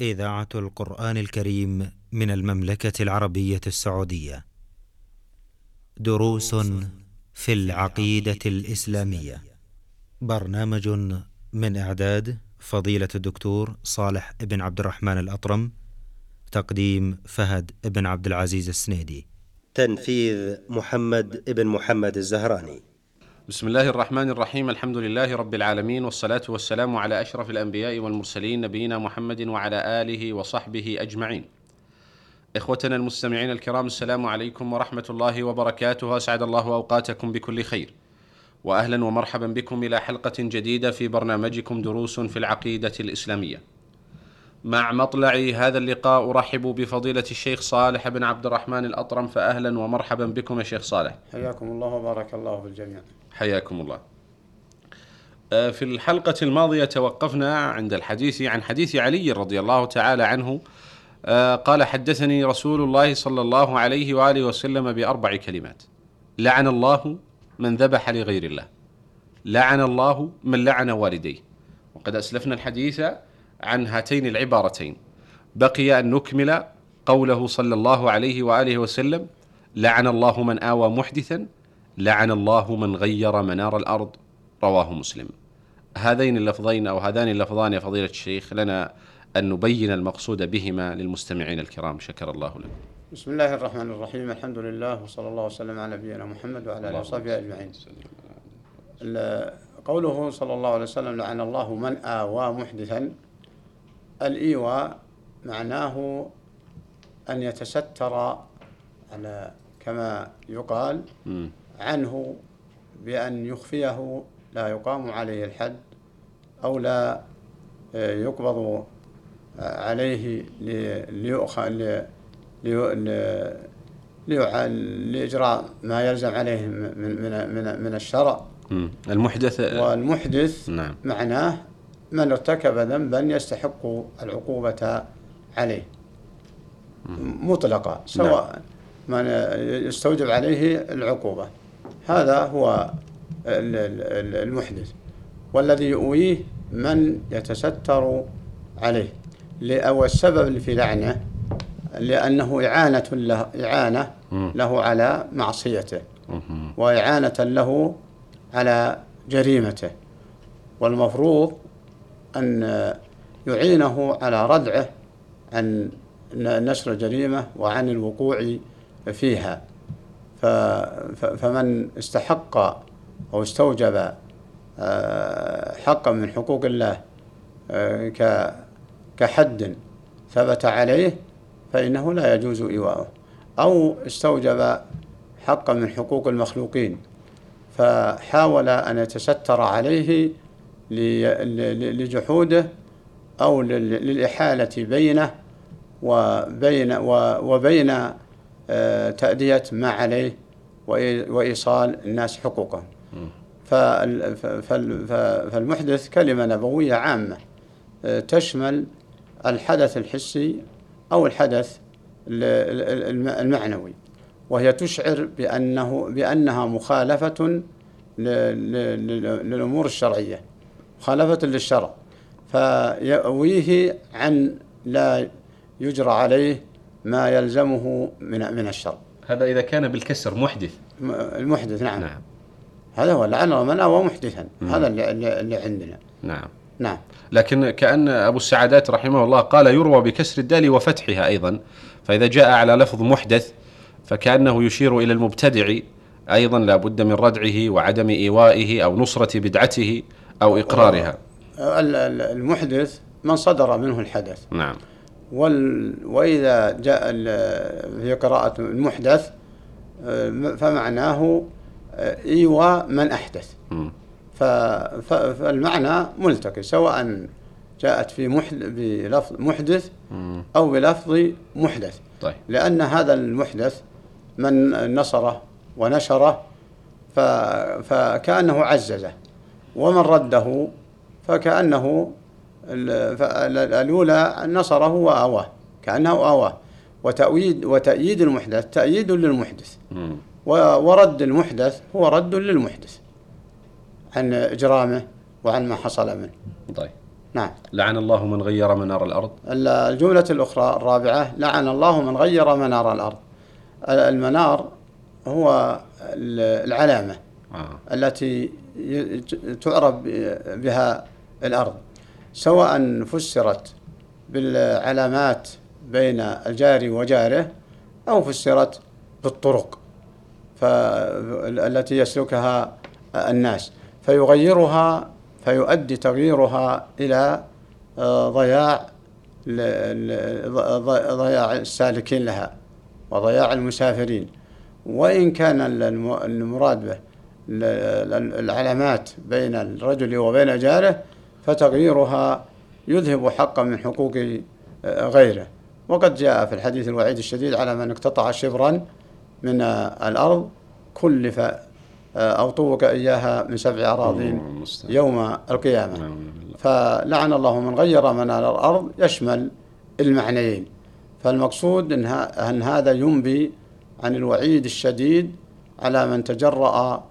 إذاعة القرآن الكريم من المملكة العربية السعودية. دروس في العقيدة الإسلامية. برنامج من إعداد فضيلة الدكتور صالح بن عبد الرحمن الأطرم. تقديم فهد بن عبد العزيز السنيدي. تنفيذ محمد بن محمد الزهراني بسم الله الرحمن الرحيم الحمد لله رب العالمين والصلاة والسلام على أشرف الأنبياء والمرسلين نبينا محمد وعلى آله وصحبه أجمعين إخوتنا المستمعين الكرام السلام عليكم ورحمة الله وبركاته أسعد الله أوقاتكم بكل خير وأهلا ومرحبا بكم إلى حلقة جديدة في برنامجكم دروس في العقيدة الإسلامية مع مطلع هذا اللقاء أرحب بفضيلة الشيخ صالح بن عبد الرحمن الأطرم فأهلا ومرحبا بكم يا شيخ صالح حياكم الله وبارك الله في الجميع حياكم الله. آه، في الحلقة الماضية توقفنا عند الحديث عن حديث علي رضي الله تعالى عنه آه، قال حدثني رسول الله صلى الله عليه وآله وسلم بأربع كلمات. لعن الله من ذبح لغير الله. لعن الله من لعن والديه. وقد أسلفنا الحديث عن هاتين العبارتين. بقي أن نكمل قوله صلى الله عليه وآله وسلم: لعن الله من آوى محدثا لعن الله من غير منار الأرض رواه مسلم. هذين اللفظين أو هذان اللفظان يا فضيلة الشيخ لنا أن نبين المقصود بهما للمستمعين الكرام شكر الله لكم. بسم الله الرحمن الرحيم الحمد لله وصلى الله وسلم على نبينا محمد وعلى آله وصحبه أجمعين ال- قوله صلى الله عليه وسلم لعن الله من آوى محدثا الإيواء معناه أن يتستر على كما يقال. عنه بأن يخفيه لا يقام عليه الحد أو لا آه، يقبض آه، عليه لي- ليؤخ- لي- لي- لي- ليع- لإجراء ما يلزم عليه من من من من الشرع. المحدث والمحدث نعم معناه من ارتكب ذنبا يستحق العقوبة عليه. مطلقة سواء من يستوجب عليه العقوبة. هذا هو ال- ال- ال- المحدث. والذي يؤويه من يتستر عليه. أو السبب في لعنه لأنه إعانة له إعانة. له على معصيته. وإعانة له على جريمته. والمفروض أن يعينه على ردعه عن نشر الجريمة وعن الوقوع فيها. فمن استحق أو استوجب آه، حقا من حقوق الله آه، كحد ثبت عليه فإنه لا يجوز إيواؤه. أو استوجب حقا من حقوق المخلوقين فحاول أن يتستر عليه لجحوده أو لل- للإحالة بينه وبين وبين آه، تأدية ما عليه وإي- وإيصال الناس حقوقهم. فالمحدث كلمة نبوية عامة آه، تشمل الحدث الحسي أو الحدث ال- ال- الم- المعنوي وهي تشعر بأنه بأنها مخالفة للأمور الشرعية. مخالفة للشرع فيأويه عن لا يجرى عليه ما يلزمه من من الشرع. هذا إذا كان بالكسر محدث. المحدث نعم, نعم. هذا هو لعن من أوى محدثا. هذا اللي, اللي عندنا. نعم. نعم. لكن كأن أبو السعادات رحمه الله قال يروى بكسر الدال وفتحها أيضا فإذا جاء على لفظ محدث فكأنه يشير إلى المبتدع أيضا لا بد من ردعه وعدم إيوائه أو نصرة بدعته. أو إقرارها. ال- المحدث من صدر منه الحدث. نعم. وال وإذا جاء في قراءة المحدث آه، فمعناه آه، إيواء من أحدث. ف- فالمعنى ملتقي سواء جاءت في محد بلفظ محدث. أو بلفظ محدث. طيب. لأن هذا المحدث من نصره ونشره ف- فكأنه عززه. ومن رده فكأنه الأولى نصره وآواه كأنه آواه. وتأويد وتأييد المحدث تأييد للمحدث. ورد المحدث هو رد للمحدث عن إجرامه وعن ما حصل منه. طيب. نعم. لعن الله من غير منار الأرض؟ الجملة الأخرى الرابعة لعن الله من غير منار الأرض. المنار هو العلامة. آه. التي تعرف بها الأرض سواء فسرت بالعلامات بين الجار وجاره أو فسرت بالطرق التي يسلكها الناس فيغيرها فيؤدي تغييرها إلى آه، ضياع ضياع السالكين لها وضياع المسافرين وإن كان المراد به العلامات بين الرجل وبين جاره فتغييرها يذهب حقا من حقوق آه، غيره. وقد جاء في الحديث الوعيد الشديد على من اقتطع شبرا من الأرض كلف آه، أو طوق إياها من سبع أراضين يوم القيامة. فلعن الله من غير منال الأرض يشمل المعنيين. فالمقصود أن هذا ينبي عن الوعيد الشديد على من تجرأ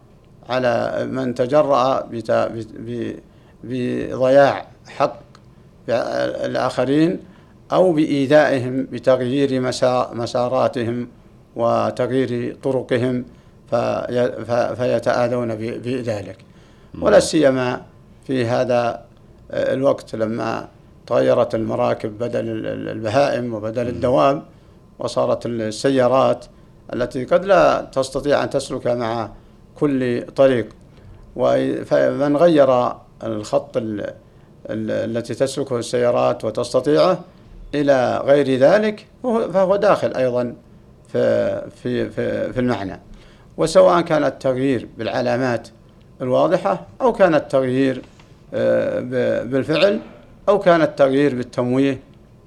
على من تجرأ بضياع حق الآخرين أو بإيذائهم بتغيير مساراتهم وتغيير طرقهم فيتآذون بذلك ولا سيما في هذا الوقت لما تغيرت المراكب بدل البهائم وبدل الدواب وصارت السيارات التي قد لا تستطيع أن تسلك مع كل طريق. فمن غير الخط التي تسلكه السيارات وتستطيعه إلى غير ذلك فهو داخل أيضا في, في, في, في المعنى. وسواء كان التغيير بالعلامات الواضحة أو كان التغيير آه، بالفعل أو كان التغيير بالتمويه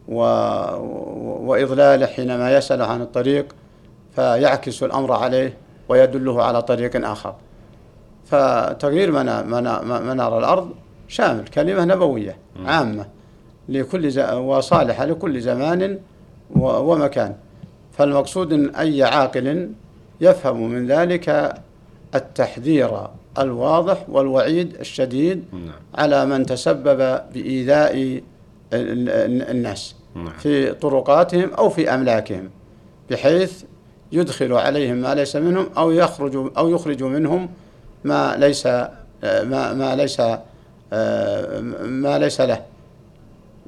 وإضلاله حينما يسأل عن الطريق فيعكس الأمر عليه ويدله على طريق آخر فتغيير منار الأرض شامل كلمة نبوية عامة لكل وصالحة لكل زمان ومكان فالمقصود أن أي عاقل يفهم من ذلك التحذير الواضح والوعيد الشديد نعم. على من تسبب بإيذاء الناس نعم. في طرقاتهم أو في أملاكهم بحيث يدخل عليهم ما ليس منهم أو يخرج أو يخرج منهم ما ليس ما ما ليس ما ليس له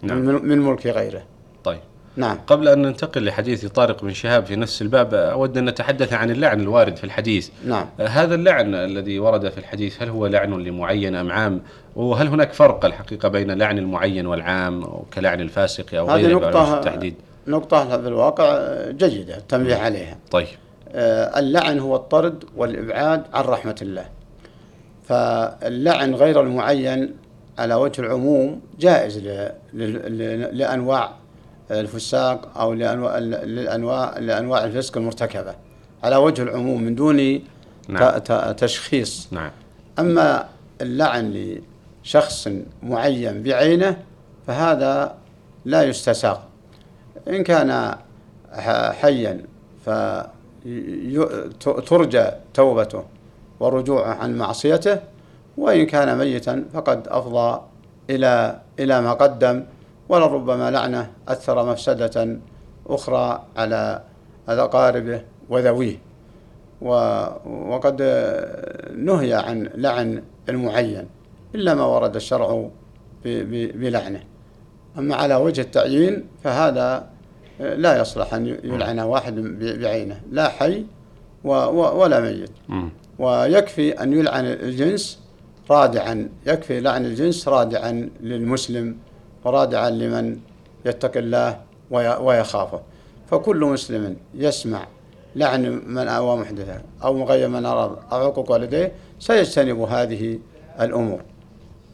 نعم. من ملك غيره. طيب. نعم. قبل أن ننتقل لحديث طارق بن شهاب في نفس الباب أود أن نتحدث عن اللعن الوارد في الحديث. نعم. هذا اللعن الذي ورد في الحديث هل هو لعن لمعين أم عام؟ وهل هناك فرق الحقيقة بين لعن المعين والعام كلعن الفاسق أو غيره؟ نقطة التحديد؟ نقطة في الواقع جيدة التنبيه عليها. طيب. آه، اللعن هو الطرد والإبعاد عن رحمة الله. فاللعن غير المعين على وجه العموم جائز لأنواع الفساق أو لأنواع لأنواع لأنواع الفسق المرتكبة. على وجه العموم من دون نعم. تشخيص. نعم. أما اللعن لشخص معين بعينه فهذا لا يستساق. إن كان حيا فترجى توبته ورجوعه عن معصيته وإن كان ميتا فقد أفضى إلى إلى ما قدم ولربما لعنه أثر مفسدة أخرى على أقاربه وذويه. وقد نهي عن لعن المعين إلا ما ورد الشرع بلعنه. أما على وجه التعيين فهذا لا يصلح أن يلعن واحد بعينه لا حي ولا ميت. ويكفي أن يلعن الجنس رادعا يكفي لعن الجنس رادعا للمسلم ورادعا لمن يتقي الله ويخافه. فكل مسلم يسمع لعن من آوى محدثا أو مغير من أراد أو عقوق والديه سيجتنب هذه الأمور.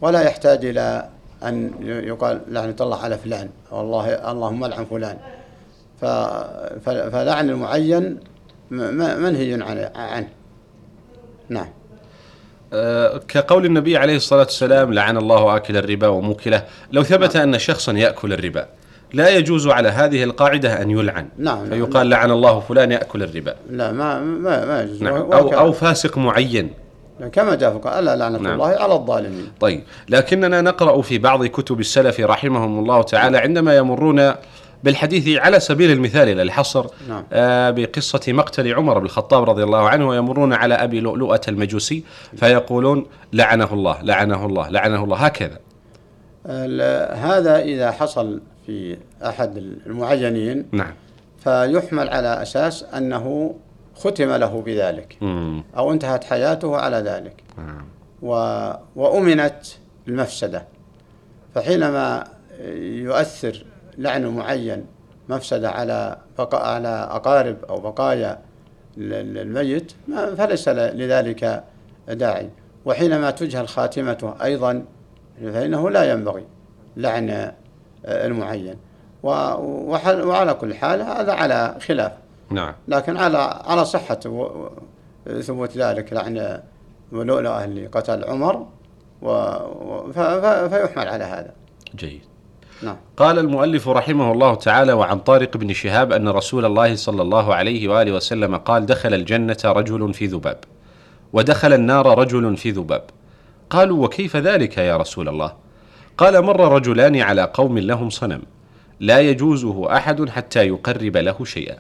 ولا يحتاج إلى أن يقال لعنة الله على فلان والله اللهم لعن فلان. فلعن المعين منهي عنه. نعم. أه كقول النبي عليه الصلاة والسلام لعن الله آكل الربا وموكله. لو ثبت نعم. أن شخصا يأكل الربا لا يجوز على هذه القاعدة أن يلعن. نعم, نعم. فيقال نعم لعن الله فلان يأكل الربا. لا ما ما, ما يجوز. نعم. أو, أو فاسق معين. كما جاء في القرآن ألا لعنة نعم. الله على الظالمين طيب لكننا نقرأ في بعض كتب السلف رحمهم الله تعالى عندما يمرون بالحديث على سبيل المثال لا الحصر نعم. آه بقصة مقتل عمر بن الخطاب رضي الله عنه ويمرون على أبي لؤلؤة المجوسي فيقولون لعنه الله لعنه الله لعنه الله هكذا هذا إذا حصل في أحد المعينين نعم فيحمل على أساس أنه ختم له بذلك. أو انتهت حياته على ذلك. نعم. و... وأمنت المفسدة. فحينما يؤثر لعن معين مفسدة على بقاء على أقارب أو بقايا ال- الميت فليس لذلك داعي. وحينما تجهل خاتمته أيضا فإنه لا ينبغي لعن المعين. وعلى كل حال هذا على خلاف. نعم. لكن على على صحة ثبوت ذلك لعن ولؤلؤة اللي قتل عمر و فيحمل على هذا. جيد. نعم. قال المؤلف رحمه الله تعالى وعن طارق بن شهاب أن رسول الله صلى الله عليه وآله وسلم قال دخل الجنة رجل في ذباب ودخل النار رجل في ذباب. قالوا وكيف ذلك يا رسول الله؟ قال مر رجلان على قوم لهم صنم لا يجوزه أحد حتى يقرب له شيئا.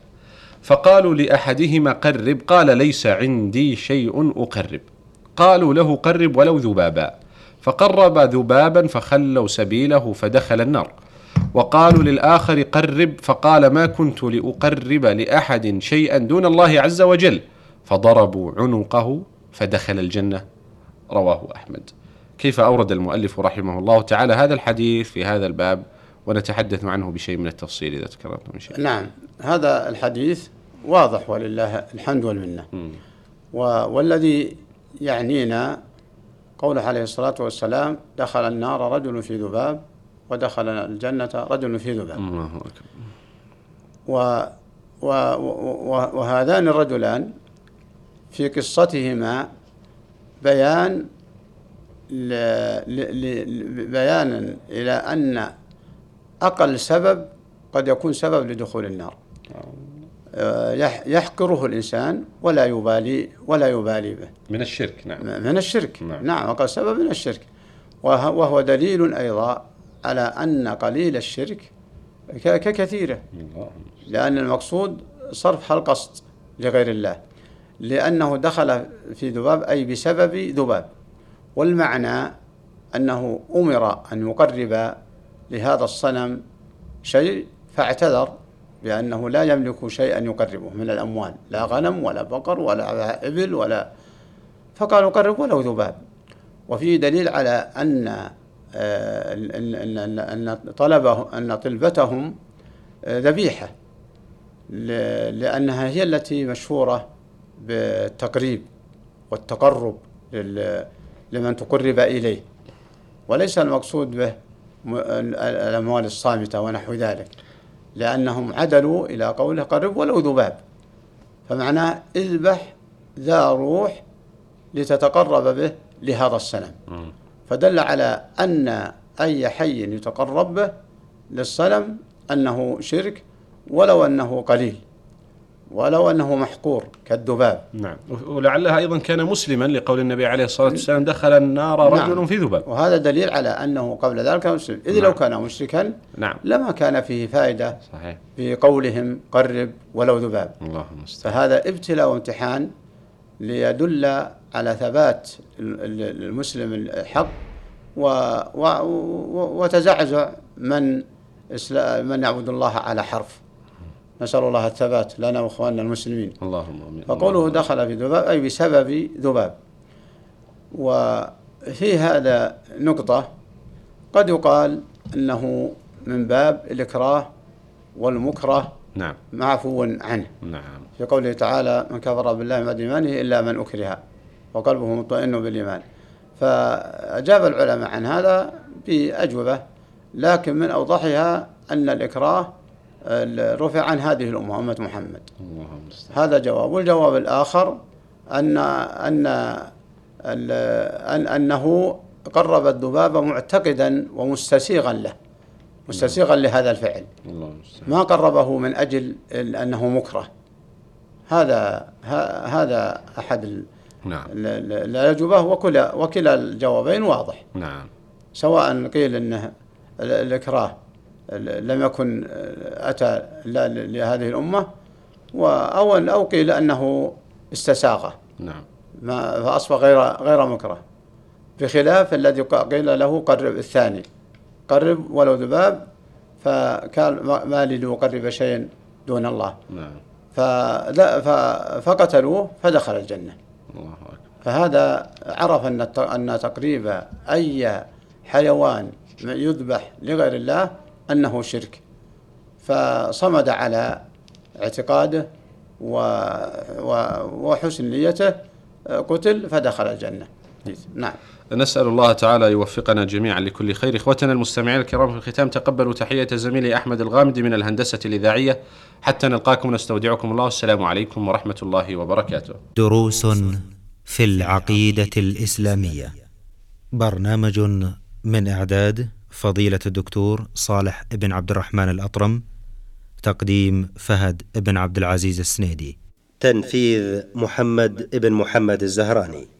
فقالوا لأحدهما قرب قال ليس عندي شيء أقرب. قالوا له قرب ولو ذبابا. فقرب ذبابا فخلوا سبيله فدخل النار. وقالوا للآخر قرب. فقال ما كنت لأقرب لأحد شيئا دون الله عز وجل. فضربوا عنقه فدخل الجنة. رواه أحمد. كيف أورد المؤلف رحمه الله تعالى هذا الحديث في هذا الباب ونتحدث عنه بشيء من التفصيل إذا تكررت من شيء نعم هذا الحديث واضح ولله الحمد والمنة. والذي يعنينا قوله عليه الصلاة والسلام دخل النار رجل في ذباب ودخل الجنة رجل في ذباب. الله أكبر. و و و وهذان الرجلان في قصتهما بيان ل ل ل بيانا إلى أن أقل سبب قد يكون سبب لدخول النار. يح- يحقره الإنسان ولا يبالي ولا يبالي به. من الشرك نعم. من الشرك. نعم. نعم أقل سبب من الشرك. وه- وهو دليل أيضا على أن قليل الشرك ككثيره. الله. لأن المقصود صرف القصد لغير الله. لأنه دخل في ذباب أي بسبب ذباب. والمعنى أنه أمر أن يقرب لهذا الصنم شيء فاعتذر بأنه لا يملك شيئا يقربه من الأموال لا غنم ولا بقر ولا إبل ولا فقالوا قرب ولو ذباب. وفيه دليل على أن آه، أن أن طلبه أن طلبتهم آه، ذبيحة لأنها هي التي مشهورة بالتقريب والتقرب لمن تقرب إليه. وليس المقصود به الأموال الصامتة ونحو ذلك. لأنهم عدلوا إلى قوله قرب ولو ذباب فمعناه اذبح ذا روح لتتقرب به لهذا الصنم. فدل على أن أي حي يتقرب به للصنم أنه شرك ولو أنه قليل. ولو أنه محقور كالذباب. نعم. ولعلها أيضا كان مسلما لقول النبي عليه الصلاة والسلام دخل النار نعم. رجل في ذباب. وهذا دليل على أنه قبل ذلك مسلم. إذ لو نعم. كان مشركا نعم. لما كان فيه فائدة صحيح. في قولهم قرب ولو ذباب. اللهم المستعان فهذا ابتلاء وامتحان ليدل على ثبات ال- ال- المسلم الحق و و و وتزعزع من من يعبد الله على حرف. نسأل الله الثبات لنا وإخواننا المسلمين. اللهم آمين. فقوله اللهم دخل في ذباب أي بسبب ذباب. وفي هذا نقطة قد يقال أنه من باب الإكراه والمكره نعم. معفو عنه. نعم. في قوله تعالى من كفر بالله بعد إيمانه إلا من أكره. وقلبه مطمئن بالإيمان. فأجاب العلماء عن هذا بأجوبة لكن من أوضحها أن الإكراه ال- رفع عن هذه الأمة أمة محمد. هذا جواب. والجواب الآخر أن أن أن أنه قرب الذباب معتقدا ومستسيغا له مستسيغا لهذا الفعل. ما قربه من أجل أنه مكره. هذا هذا أحد نعم. ال- ال- الأجوبة وكلا وكلا الجوابين واضح. نعم. سواء قيل إنه ال- الإكراه. ال- لم يكن أتى لا لهذه الأمة و- أو أو قيل أنه استساغه نعم. ما فأصبح غير غير مكره. بخلاف الذي قيل له قرب الثاني. قرب ولو ذباب فكان ما- لي لأقرب شيئا دون الله. نعم. فقتلوه فدخل الجنة. الله أكبر. فهذا عرف الت- أن تقريب أي حيوان يذبح لغير الله أنه شرك. فصمد على اعتقاده و و وحسن نيته قتل فدخل الجنة. نعم. نسأل الله تعالى يوفقنا جميعا لكل خير. إخوتنا المستمعين الكرام في الختام تقبلوا تحية زميلي أحمد الغامدي من الهندسة الإذاعية. حتى نلقاكم نستودعكم الله. والسلام عليكم ورحمة الله وبركاته. دروس في العقيدة الإسلامية. برنامج من إعداد فضيلة الدكتور صالح بن عبد الرحمن الأطرم تقديم فهد بن عبد العزيز السنيدي. تنفيذ محمد بن محمد الزهراني.